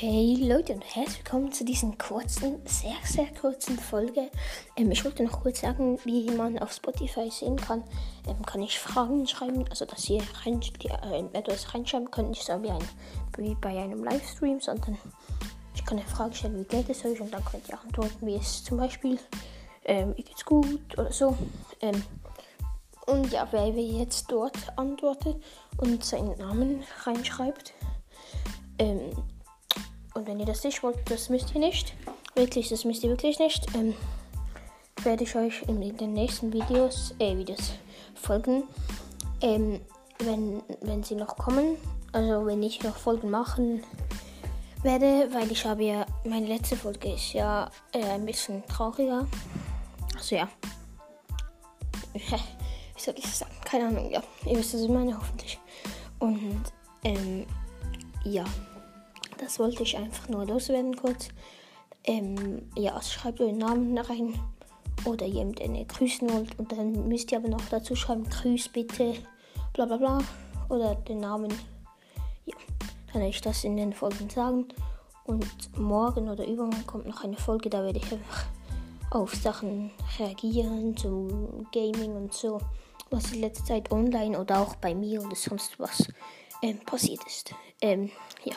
Hey Leute und herzlich willkommen zu diesen kurzen, sehr, sehr kurzen Folge. Ähm, ich wollte noch kurz sagen, wie man auf Spotify sehen kann. Ähm, kann ich Fragen schreiben, also dass ihr rein, die, äh, etwas reinschreiben könnt, nicht so wie, ein, wie bei einem Livestream, sondern ich kann eine Frage stellen, wie geht es euch und dann könnt ihr antworten, wie es zum Beispiel, ähm, wie geht's gut oder so. Ähm, und ja, wer jetzt dort antwortet und seinen Namen reinschreibt, ähm, wenn ihr das nicht wollt, das müsst ihr nicht. Wirklich, das müsst ihr wirklich nicht. Ähm, werde ich euch in, den nächsten Videos, äh, Videos folgen. Ähm, wenn, wenn sie noch kommen. Also wenn ich noch Folgen machen werde, weil ich habe ja, meine letzte Folge ist ja äh, ein bisschen trauriger. Also ja. Wie soll ich das sagen? Keine Ahnung, ja. Ihr wisst, was ich meine, hoffentlich. Und ähm, ja. Das wollte ich einfach nur loswerden kurz. Ähm, ja, schreibt euren Namen rein oder jemand, den ihr grüßen wollt. Und dann müsst ihr aber noch dazu schreiben, grüß bitte, bla bla bla. Oder den Namen. Ja, dann werde ich das in den Folgen sagen. Und morgen oder übermorgen kommt noch eine Folge, da werde ich einfach auf Sachen reagieren, zum Gaming und so, was in letzter Zeit online oder auch bei mir oder sonst was ähm, passiert ist. Ähm, ja.